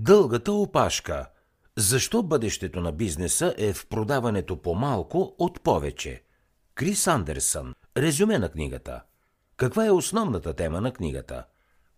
Дългата опашка. Защо бъдещето на бизнеса е в продаването по малко от повече? Крис Андерсън. Резюме на книгата. Каква е основната тема на книгата?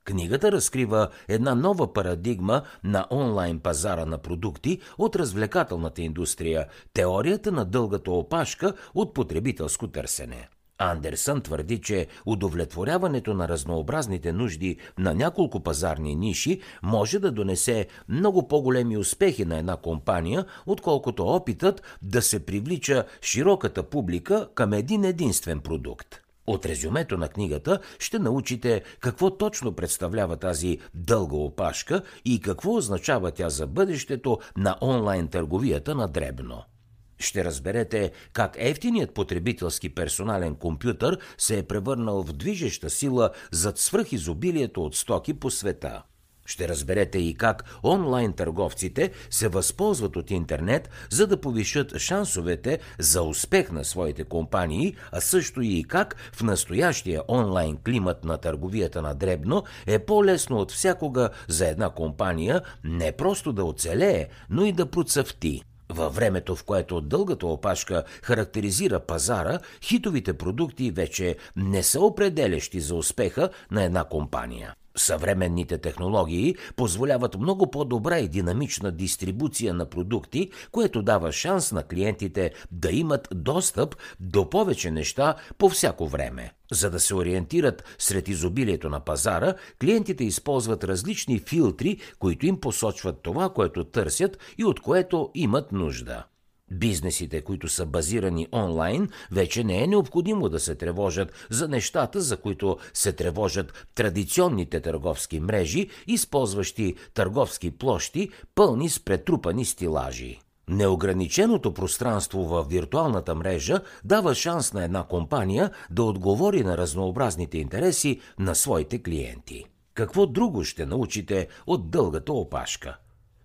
Книгата разкрива една нова парадигма на онлайн пазара на продукти от развлекателната индустрия, теорията на дългата опашка от потребителско търсене. Андерсън твърди, че удовлетворяването на разнообразните нужди на няколко пазарни ниши може да донесе много по-големи успехи на една компания, отколкото опитът да се привлича широката публика към един единствен продукт. От резюмето на книгата ще научите какво точно представлява тази дълга опашка и какво означава тя за бъдещето на онлайн търговията на дребно ще разберете как ефтиният потребителски персонален компютър се е превърнал в движеща сила зад свръхизобилието от стоки по света. Ще разберете и как онлайн търговците се възползват от интернет, за да повишат шансовете за успех на своите компании, а също и как в настоящия онлайн климат на търговията на дребно е по-лесно от всякога за една компания не просто да оцелее, но и да процъфти. Във времето, в което дългата опашка характеризира пазара, хитовите продукти вече не са определящи за успеха на една компания. Съвременните технологии позволяват много по-добра и динамична дистрибуция на продукти, което дава шанс на клиентите да имат достъп до повече неща по всяко време. За да се ориентират сред изобилието на пазара, клиентите използват различни филтри, които им посочват това, което търсят и от което имат нужда. Бизнесите, които са базирани онлайн, вече не е необходимо да се тревожат за нещата, за които се тревожат традиционните търговски мрежи, използващи търговски площи, пълни с претрупани стилажи. Неограниченото пространство в виртуалната мрежа дава шанс на една компания да отговори на разнообразните интереси на своите клиенти. Какво друго ще научите от дългата опашка?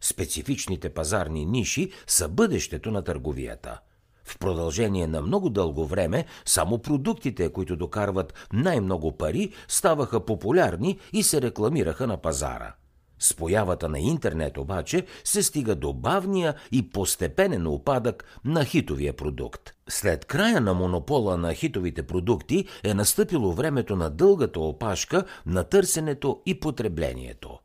Специфичните пазарни ниши са бъдещето на търговията. В продължение на много дълго време само продуктите, които докарват най-много пари, ставаха популярни и се рекламираха на пазара. С появата на интернет обаче се стига до бавния и постепенен опадък на хитовия продукт. След края на монопола на хитовите продукти е настъпило времето на дългата опашка на търсенето и потреблението.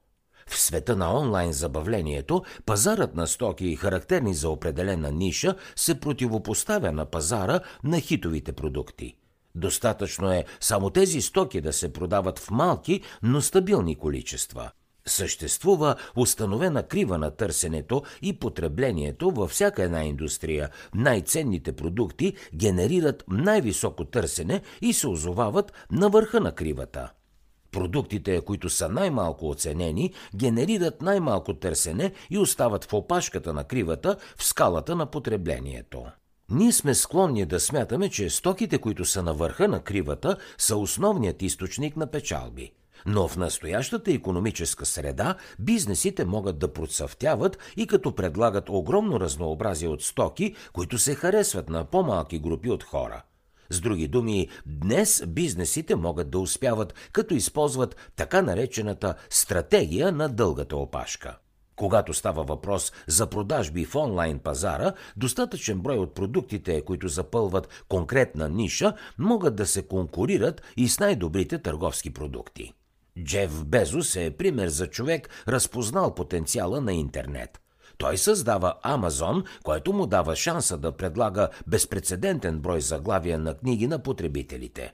В света на онлайн забавлението, пазарът на стоки, характерни за определена ниша, се противопоставя на пазара на хитовите продукти. Достатъчно е само тези стоки да се продават в малки, но стабилни количества. Съществува установена крива на търсенето и потреблението във всяка една индустрия. Най-ценните продукти генерират най-високо търсене и се озовават на върха на кривата. Продуктите, които са най-малко оценени, генерират най-малко търсене и остават в опашката на кривата в скалата на потреблението. Ние сме склонни да смятаме, че стоките, които са на върха на кривата, са основният източник на печалби. Но в настоящата економическа среда бизнесите могат да процъфтяват и като предлагат огромно разнообразие от стоки, които се харесват на по-малки групи от хора – с други думи, днес бизнесите могат да успяват, като използват така наречената стратегия на дългата опашка. Когато става въпрос за продажби в онлайн пазара, достатъчен брой от продуктите, които запълват конкретна ниша, могат да се конкурират и с най-добрите търговски продукти. Джеф Безос е пример за човек, разпознал потенциала на интернет – той създава Амазон, който му дава шанса да предлага безпредседентен брой заглавия на книги на потребителите.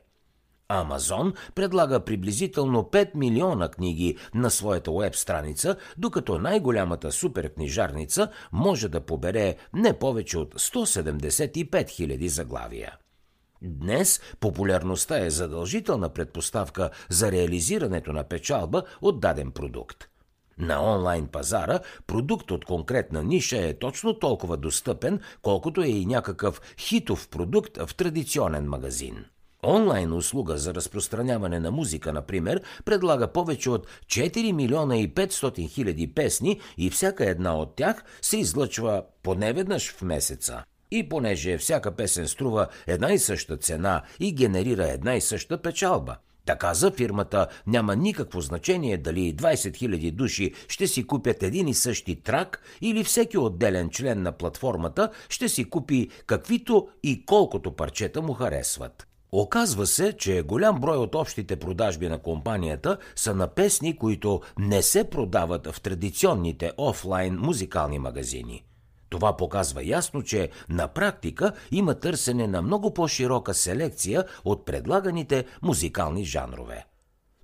Амазон предлага приблизително 5 милиона книги на своята веб страница, докато най-голямата суперкнижарница може да побере не повече от 175 000 заглавия. Днес популярността е задължителна предпоставка за реализирането на печалба от даден продукт. На онлайн пазара продукт от конкретна ниша е точно толкова достъпен, колкото е и някакъв хитов продукт в традиционен магазин. Онлайн услуга за разпространяване на музика, например, предлага повече от 4 милиона и 500 хиляди песни и всяка една от тях се излъчва поне веднъж в месеца. И понеже всяка песен струва една и съща цена и генерира една и съща печалба – Така за фирмата няма никакво значение дали 20 000 души ще си купят един и същи трак или всеки отделен член на платформата ще си купи каквито и колкото парчета му харесват. Оказва се, че голям брой от общите продажби на компанията са на песни, които не се продават в традиционните офлайн музикални магазини. Това показва ясно, че на практика има търсене на много по-широка селекция от предлаганите музикални жанрове.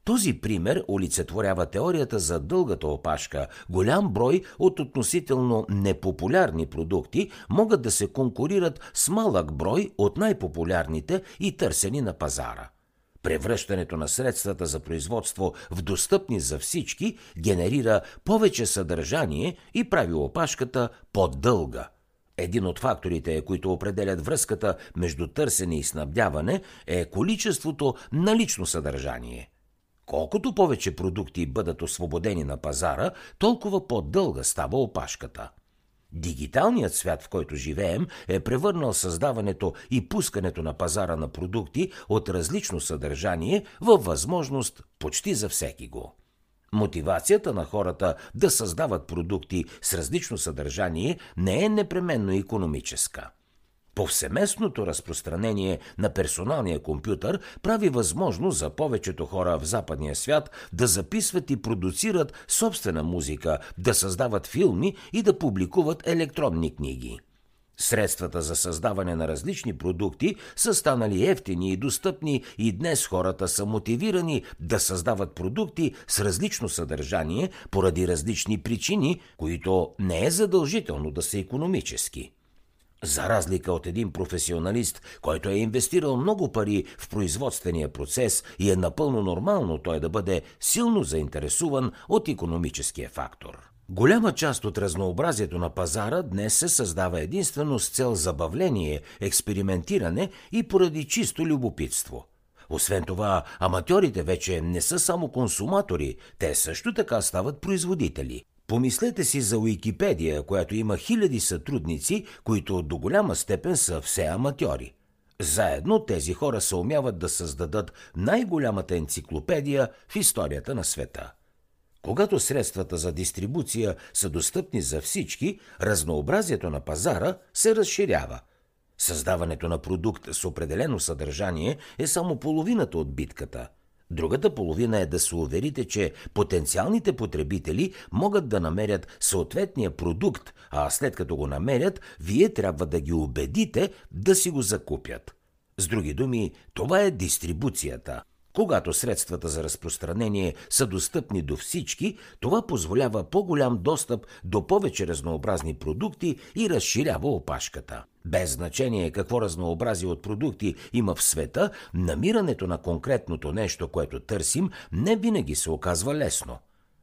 Този пример олицетворява теорията за дългата опашка. Голям брой от относително непопулярни продукти могат да се конкурират с малък брой от най-популярните и търсени на пазара. Превръщането на средствата за производство в достъпни за всички генерира повече съдържание и прави опашката по-дълга. Един от факторите, които определят връзката между търсене и снабдяване, е количеството на лично съдържание. Колкото повече продукти бъдат освободени на пазара, толкова по-дълга става опашката. Дигиталният свят, в който живеем, е превърнал създаването и пускането на пазара на продукти от различно съдържание във възможност почти за всеки го. Мотивацията на хората да създават продукти с различно съдържание не е непременно економическа – Повсеместното разпространение на персоналния компютър прави възможно за повечето хора в западния свят да записват и продуцират собствена музика, да създават филми и да публикуват електронни книги. Средствата за създаване на различни продукти са станали ефтини и достъпни и днес хората са мотивирани да създават продукти с различно съдържание поради различни причини, които не е задължително да са економически. За разлика от един професионалист, който е инвестирал много пари в производствения процес и е напълно нормално той да бъде силно заинтересуван от економическия фактор. Голяма част от разнообразието на пазара днес се създава единствено с цел забавление, експериментиране и поради чисто любопитство. Освен това, аматьорите вече не са само консуматори, те също така стават производители. Помислете си за Уикипедия, която има хиляди сътрудници, които до голяма степен са все аматьори. Заедно тези хора се умяват да създадат най-голямата енциклопедия в историята на света. Когато средствата за дистрибуция са достъпни за всички, разнообразието на пазара се разширява. Създаването на продукт с определено съдържание е само половината от битката – Другата половина е да се уверите, че потенциалните потребители могат да намерят съответния продукт, а след като го намерят, вие трябва да ги убедите да си го закупят. С други думи, това е дистрибуцията. Когато средствата за разпространение са достъпни до всички, това позволява по-голям достъп до повече разнообразни продукти и разширява опашката. Без значение какво разнообразие от продукти има в света, намирането на конкретното нещо, което търсим, не винаги се оказва лесно.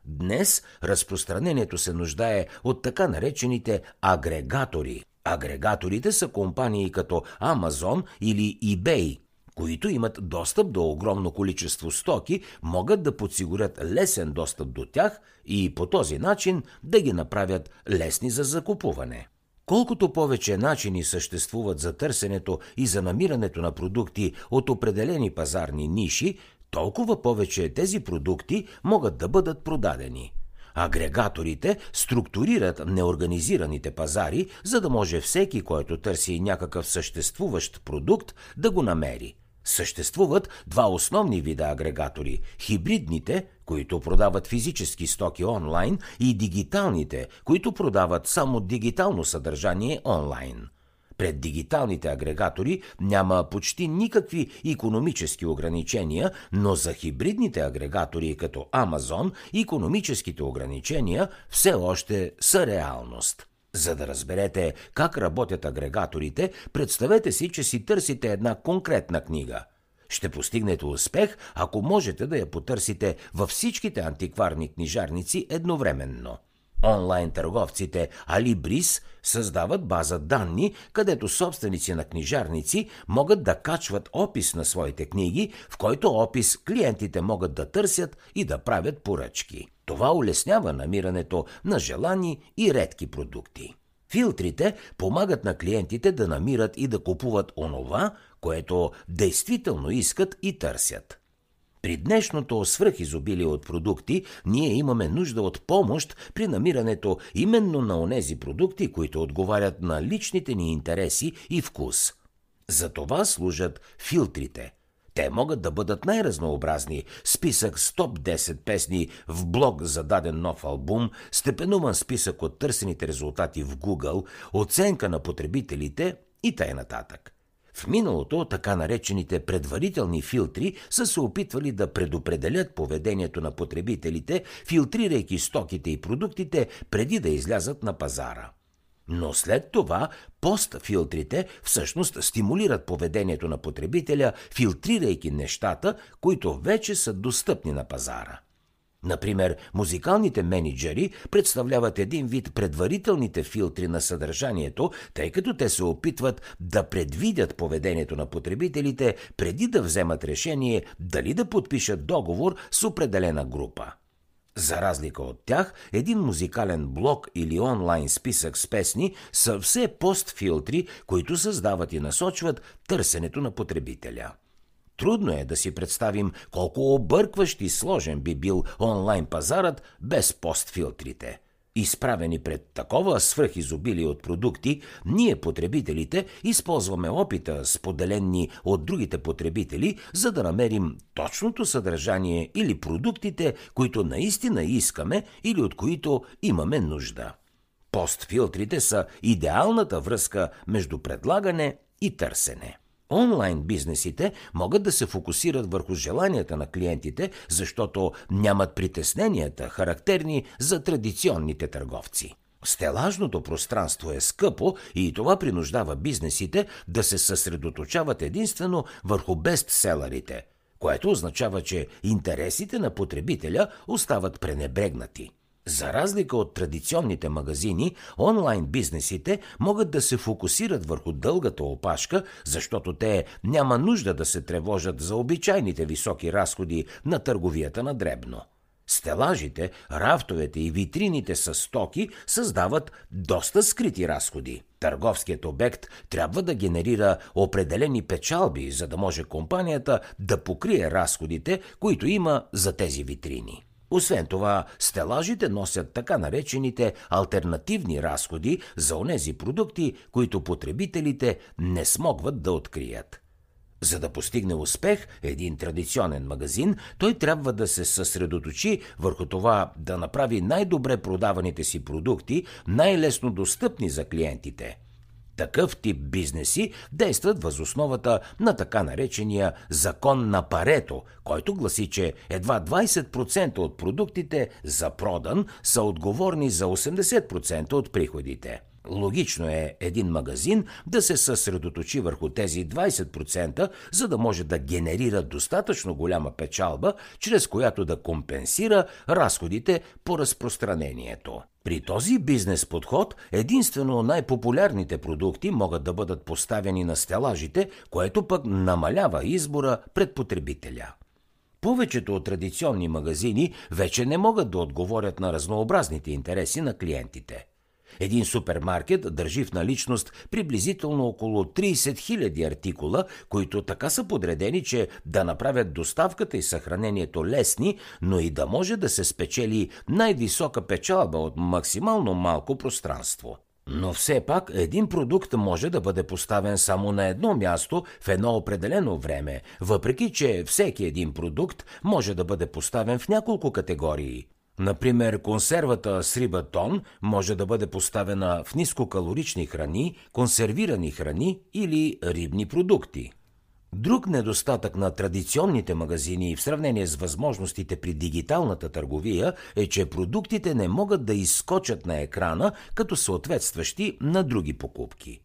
Днес разпространението се нуждае от така наречените агрегатори. Агрегаторите са компании като Amazon или eBay, които имат достъп до огромно количество стоки, могат да подсигурят лесен достъп до тях и по този начин да ги направят лесни за закупуване. Колкото повече начини съществуват за търсенето и за намирането на продукти от определени пазарни ниши, толкова повече тези продукти могат да бъдат продадени. Агрегаторите структурират неорганизираните пазари, за да може всеки, който търси някакъв съществуващ продукт, да го намери. Съществуват два основни вида агрегатори – хибридните, които продават физически стоки онлайн, и дигиталните, които продават само дигитално съдържание онлайн. Пред дигиталните агрегатори няма почти никакви економически ограничения, но за хибридните агрегатори като Amazon економическите ограничения все още са реалност. За да разберете как работят агрегаторите, представете си, че си търсите една конкретна книга. Ще постигнете успех, ако можете да я потърсите във всичките антикварни книжарници едновременно. Онлайн търговците Alibris създават база данни, където собственици на книжарници могат да качват опис на своите книги, в който опис клиентите могат да търсят и да правят поръчки. Това улеснява намирането на желани и редки продукти. Филтрите помагат на клиентите да намират и да купуват онова, което действително искат и търсят. При днешното свръхизобилие от продукти, ние имаме нужда от помощ при намирането именно на онези продукти, които отговарят на личните ни интереси и вкус. За това служат филтрите. Те могат да бъдат най-разнообразни. Списък с топ 10 песни в блог за даден нов албум, степенуван списък от търсените резултати в Google, оценка на потребителите и т.н. нататък. В миналото така наречените предварителни филтри са се опитвали да предопределят поведението на потребителите, филтрирайки стоките и продуктите преди да излязат на пазара. Но след това постфилтрите всъщност стимулират поведението на потребителя, филтрирайки нещата, които вече са достъпни на пазара. Например, музикалните менеджери представляват един вид предварителните филтри на съдържанието, тъй като те се опитват да предвидят поведението на потребителите преди да вземат решение дали да подпишат договор с определена група. За разлика от тях, един музикален блок или онлайн списък с песни са все постфилтри, които създават и насочват търсенето на потребителя. Трудно е да си представим колко объркващ и сложен би бил онлайн пазарът без постфилтрите. Изправени пред такова свръхизобилие от продукти, ние потребителите използваме опита, споделенни от другите потребители, за да намерим точното съдържание или продуктите, които наистина искаме или от които имаме нужда. Постфилтрите са идеалната връзка между предлагане и търсене. Онлайн бизнесите могат да се фокусират върху желанията на клиентите, защото нямат притесненията, характерни за традиционните търговци. Стелажното пространство е скъпо и това принуждава бизнесите да се съсредоточават единствено върху бестселерите, което означава, че интересите на потребителя остават пренебрегнати. За разлика от традиционните магазини, онлайн бизнесите могат да се фокусират върху дългата опашка, защото те няма нужда да се тревожат за обичайните високи разходи на търговията на дребно. Стелажите, рафтовете и витрините с стоки създават доста скрити разходи. Търговският обект трябва да генерира определени печалби, за да може компанията да покрие разходите, които има за тези витрини. Освен това, стелажите носят така наречените альтернативни разходи за онези продукти, които потребителите не смогват да открият. За да постигне успех един традиционен магазин, той трябва да се съсредоточи върху това да направи най-добре продаваните си продукти най-лесно достъпни за клиентите – такъв тип бизнеси действат възосновата на така наречения закон на Парето, който гласи, че едва 20% от продуктите за продан са отговорни за 80% от приходите. Логично е един магазин да се съсредоточи върху тези 20%, за да може да генерира достатъчно голяма печалба, чрез която да компенсира разходите по разпространението. При този бизнес подход единствено най-популярните продукти могат да бъдат поставени на стелажите, което пък намалява избора пред потребителя. Повечето от традиционни магазини вече не могат да отговорят на разнообразните интереси на клиентите. Един супермаркет държи в наличност приблизително около 30 000 артикула, които така са подредени, че да направят доставката и съхранението лесни, но и да може да се спечели най-висока печалба от максимално малко пространство. Но все пак един продукт може да бъде поставен само на едно място в едно определено време, въпреки че всеки един продукт може да бъде поставен в няколко категории. Например, консервата с риба тон може да бъде поставена в нискокалорични храни, консервирани храни или рибни продукти. Друг недостатък на традиционните магазини в сравнение с възможностите при дигиталната търговия е, че продуктите не могат да изскочат на екрана като съответстващи на други покупки.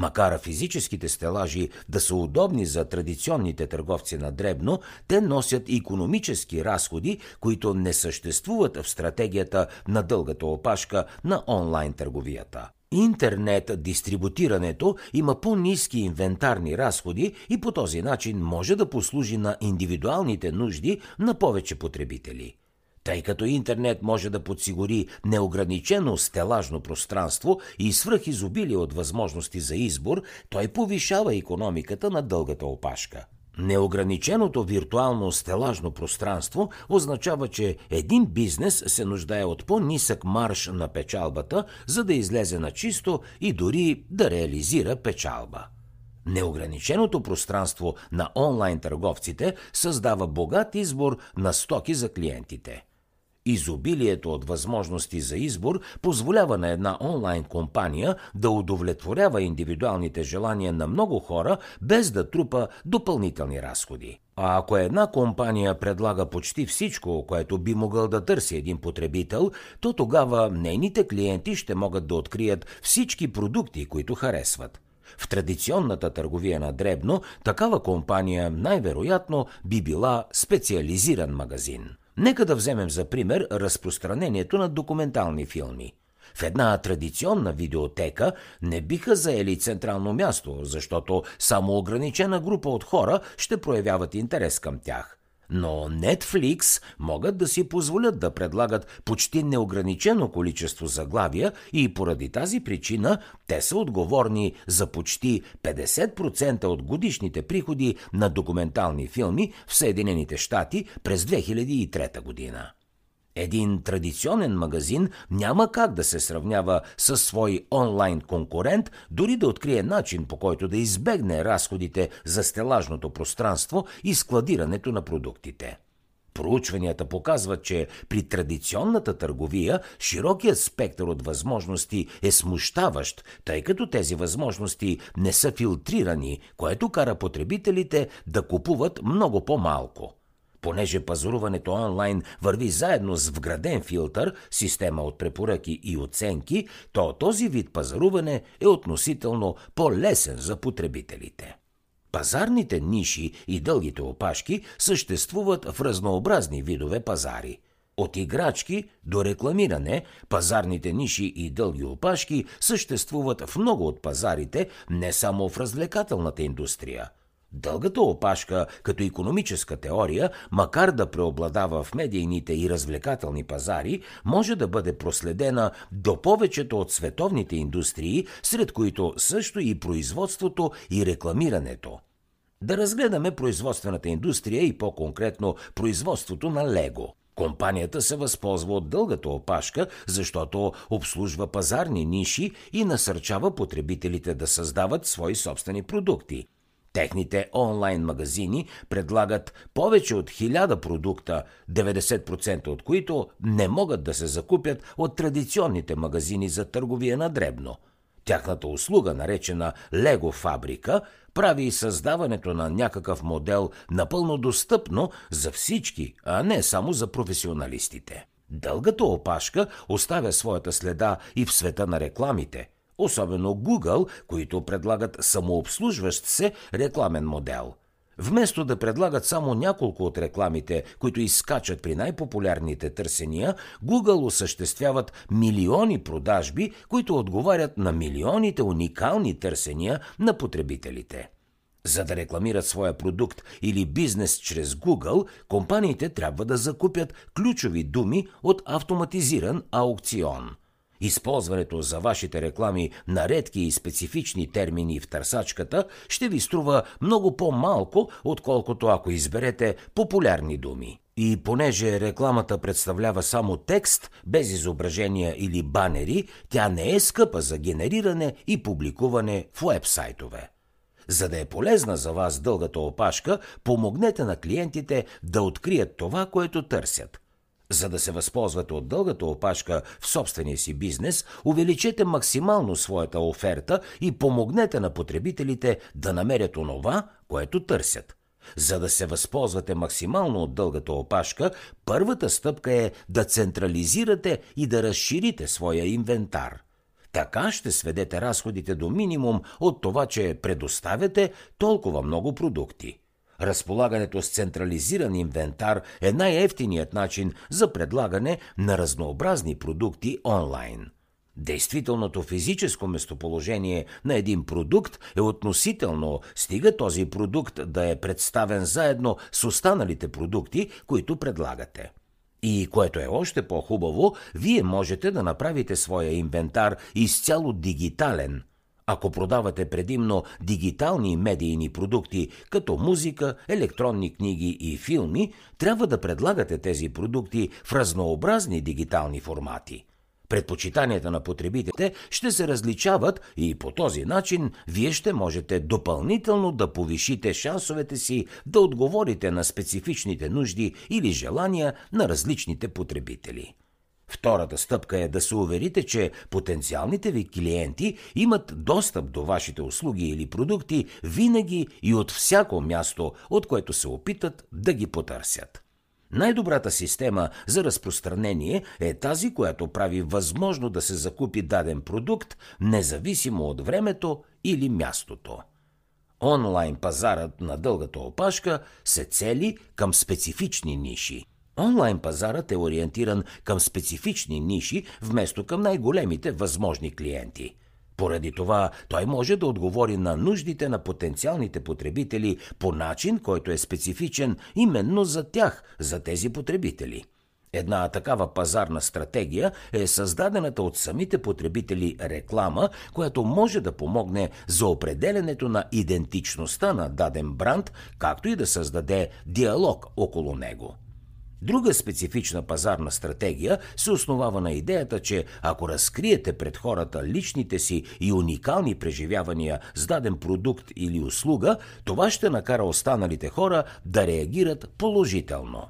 Макар физическите стелажи да са удобни за традиционните търговци на дребно, те носят економически разходи, които не съществуват в стратегията на дългата опашка на онлайн търговията. Интернет дистрибутирането има по-низки инвентарни разходи и по този начин може да послужи на индивидуалните нужди на повече потребители. Тъй като интернет може да подсигури неограничено стелажно пространство и свръхизобилие от възможности за избор, той повишава економиката на дългата опашка. Неограниченото виртуално стелажно пространство означава, че един бизнес се нуждае от по-нисък марш на печалбата, за да излезе на чисто и дори да реализира печалба. Неограниченото пространство на онлайн търговците създава богат избор на стоки за клиентите – Изобилието от възможности за избор позволява на една онлайн компания да удовлетворява индивидуалните желания на много хора, без да трупа допълнителни разходи. А ако една компания предлага почти всичко, което би могъл да търси един потребител, то тогава нейните клиенти ще могат да открият всички продукти, които харесват. В традиционната търговия на дребно, такава компания най-вероятно би била специализиран магазин. Нека да вземем за пример разпространението на документални филми. В една традиционна видеотека не биха заели централно място, защото само ограничена група от хора ще проявяват интерес към тях. Но Netflix могат да си позволят да предлагат почти неограничено количество заглавия и поради тази причина те са отговорни за почти 50% от годишните приходи на документални филми в Съединените щати през 2003 година. Един традиционен магазин няма как да се сравнява с свой онлайн конкурент, дори да открие начин по който да избегне разходите за стелажното пространство и складирането на продуктите. Проучванията показват, че при традиционната търговия широкият спектър от възможности е смущаващ, тъй като тези възможности не са филтрирани, което кара потребителите да купуват много по-малко. Понеже пазаруването онлайн върви заедно с вграден филтър, система от препоръки и оценки, то този вид пазаруване е относително по-лесен за потребителите. Пазарните ниши и дългите опашки съществуват в разнообразни видове пазари. От играчки до рекламиране, пазарните ниши и дълги опашки съществуват в много от пазарите, не само в развлекателната индустрия – Дългата опашка като економическа теория, макар да преобладава в медийните и развлекателни пазари, може да бъде проследена до повечето от световните индустрии, сред които също и производството и рекламирането. Да разгледаме производствената индустрия и по-конкретно производството на Лего. Компанията се възползва от дългата опашка, защото обслужва пазарни ниши и насърчава потребителите да създават свои собствени продукти – Техните онлайн магазини предлагат повече от 1000 продукта, 90% от които не могат да се закупят от традиционните магазини за търговия на дребно. Тяхната услуга, наречена Лего фабрика, прави и създаването на някакъв модел напълно достъпно за всички, а не само за професионалистите. Дългата опашка оставя своята следа и в света на рекламите – особено Google, които предлагат самообслужващ се рекламен модел. Вместо да предлагат само няколко от рекламите, които изкачат при най-популярните търсения, Google осъществяват милиони продажби, които отговарят на милионите уникални търсения на потребителите. За да рекламират своя продукт или бизнес чрез Google, компаниите трябва да закупят ключови думи от автоматизиран аукцион – Използването за вашите реклами на редки и специфични термини в търсачката ще ви струва много по-малко, отколкото ако изберете популярни думи. И понеже рекламата представлява само текст, без изображения или банери, тя не е скъпа за генериране и публикуване в уебсайтове. За да е полезна за вас дългата опашка, помогнете на клиентите да открият това, което търсят – за да се възползвате от дългата опашка в собствения си бизнес, увеличете максимално своята оферта и помогнете на потребителите да намерят онова, което търсят. За да се възползвате максимално от дългата опашка, първата стъпка е да централизирате и да разширите своя инвентар. Така ще сведете разходите до минимум от това, че предоставяте толкова много продукти. Разполагането с централизиран инвентар е най-ефтиният начин за предлагане на разнообразни продукти онлайн. Действителното физическо местоположение на един продукт е относително, стига този продукт да е представен заедно с останалите продукти, които предлагате. И което е още по-хубаво, вие можете да направите своя инвентар изцяло дигитален – Ако продавате предимно дигитални медийни продукти, като музика, електронни книги и филми, трябва да предлагате тези продукти в разнообразни дигитални формати. Предпочитанията на потребителите ще се различават и по този начин вие ще можете допълнително да повишите шансовете си да отговорите на специфичните нужди или желания на различните потребители. Втората стъпка е да се уверите, че потенциалните ви клиенти имат достъп до вашите услуги или продукти винаги и от всяко място, от което се опитат да ги потърсят. Най-добрата система за разпространение е тази, която прави възможно да се закупи даден продукт, независимо от времето или мястото. Онлайн пазарът на дългата опашка се цели към специфични ниши. Онлайн пазарът е ориентиран към специфични ниши, вместо към най-големите възможни клиенти. Поради това той може да отговори на нуждите на потенциалните потребители по начин, който е специфичен именно за тях, за тези потребители. Една такава пазарна стратегия е създадената от самите потребители реклама, която може да помогне за определенето на идентичността на даден бранд, както и да създаде диалог около него. Друга специфична пазарна стратегия се основава на идеята, че ако разкриете пред хората личните си и уникални преживявания с даден продукт или услуга, това ще накара останалите хора да реагират положително.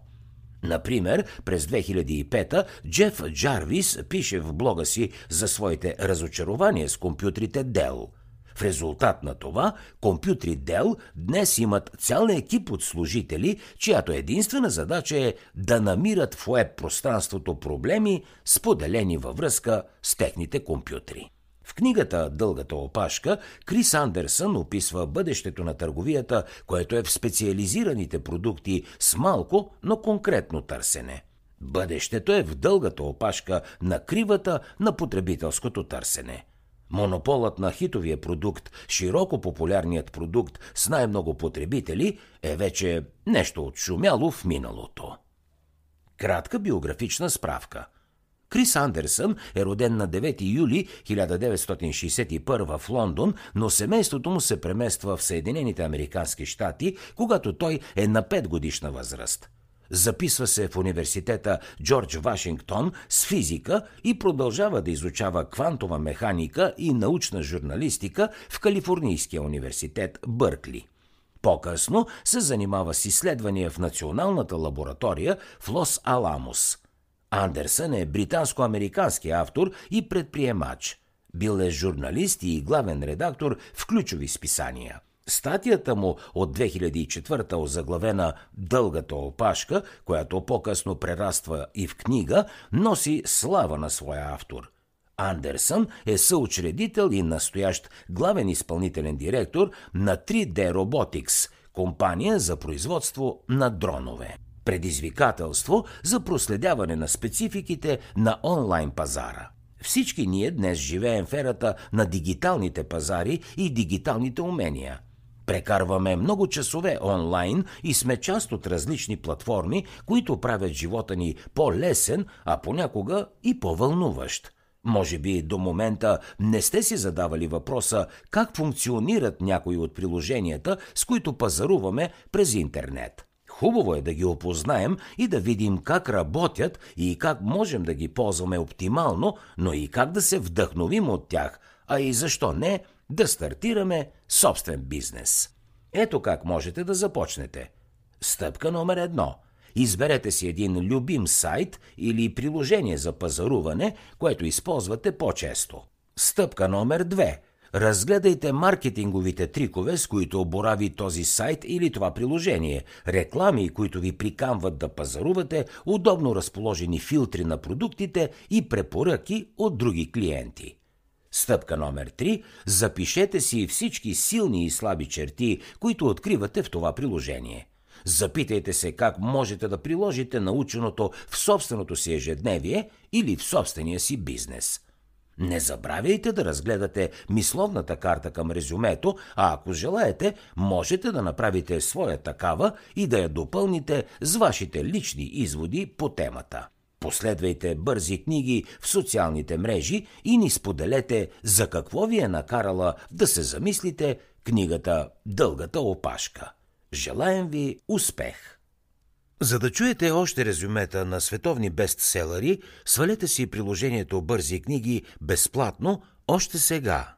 Например, през 2005 Джеф Джарвис пише в блога си за своите разочарования с компютрите Dell – в резултат на това, компютри Dell днес имат цял екип от служители, чиято единствена задача е да намират в уеб пространството проблеми, споделени във връзка с техните компютри. В книгата Дългата опашка Крис Андерсън описва бъдещето на търговията, което е в специализираните продукти с малко, но конкретно търсене. Бъдещето е в дългата опашка на кривата на потребителското търсене. Монополът на хитовия продукт, широко популярният продукт с най-много потребители, е вече нещо отшумяло в миналото. Кратка биографична справка. Крис Андерсън е роден на 9 юли 1961 в Лондон, но семейството му се премества в Съединените Американски щати, когато той е на 5 годишна възраст – Записва се в университета Джордж Вашингтон с физика и продължава да изучава квантова механика и научна журналистика в Калифорнийския университет Бъркли. По-късно се занимава с изследвания в Националната лаборатория в Лос Аламос. Андерсън е британско-американски автор и предприемач. Бил е журналист и главен редактор в ключови списания – Статията му от 2004 озаглавена «Дългата опашка», която по-късно прераства и в книга, носи слава на своя автор. Андерсън е съучредител и настоящ главен изпълнителен директор на 3D Robotics, компания за производство на дронове. Предизвикателство за проследяване на спецификите на онлайн пазара – всички ние днес живеем в ерата на дигиталните пазари и дигиталните умения. Прекарваме много часове онлайн и сме част от различни платформи, които правят живота ни по-лесен, а понякога и по-вълнуващ. Може би до момента не сте си задавали въпроса как функционират някои от приложенията, с които пазаруваме през интернет. Хубаво е да ги опознаем и да видим как работят и как можем да ги ползваме оптимално, но и как да се вдъхновим от тях, а и защо не да стартираме собствен бизнес. Ето как можете да започнете. Стъпка номер едно. Изберете си един любим сайт или приложение за пазаруване, което използвате по-често. Стъпка номер две. Разгледайте маркетинговите трикове, с които оборави този сайт или това приложение, реклами, които ви прикамват да пазарувате, удобно разположени филтри на продуктите и препоръки от други клиенти. Стъпка номер 3. Запишете си всички силни и слаби черти, които откривате в това приложение. Запитайте се как можете да приложите наученото в собственото си ежедневие или в собствения си бизнес. Не забравяйте да разгледате мисловната карта към резюмето, а ако желаете, можете да направите своя такава и да я допълните с вашите лични изводи по темата. Последвайте бързи книги в социалните мрежи и ни споделете за какво ви е накарала да се замислите книгата Дългата опашка. Желаем ви успех! За да чуете още резюмета на световни бестселери, свалете си приложението Бързи книги безплатно още сега.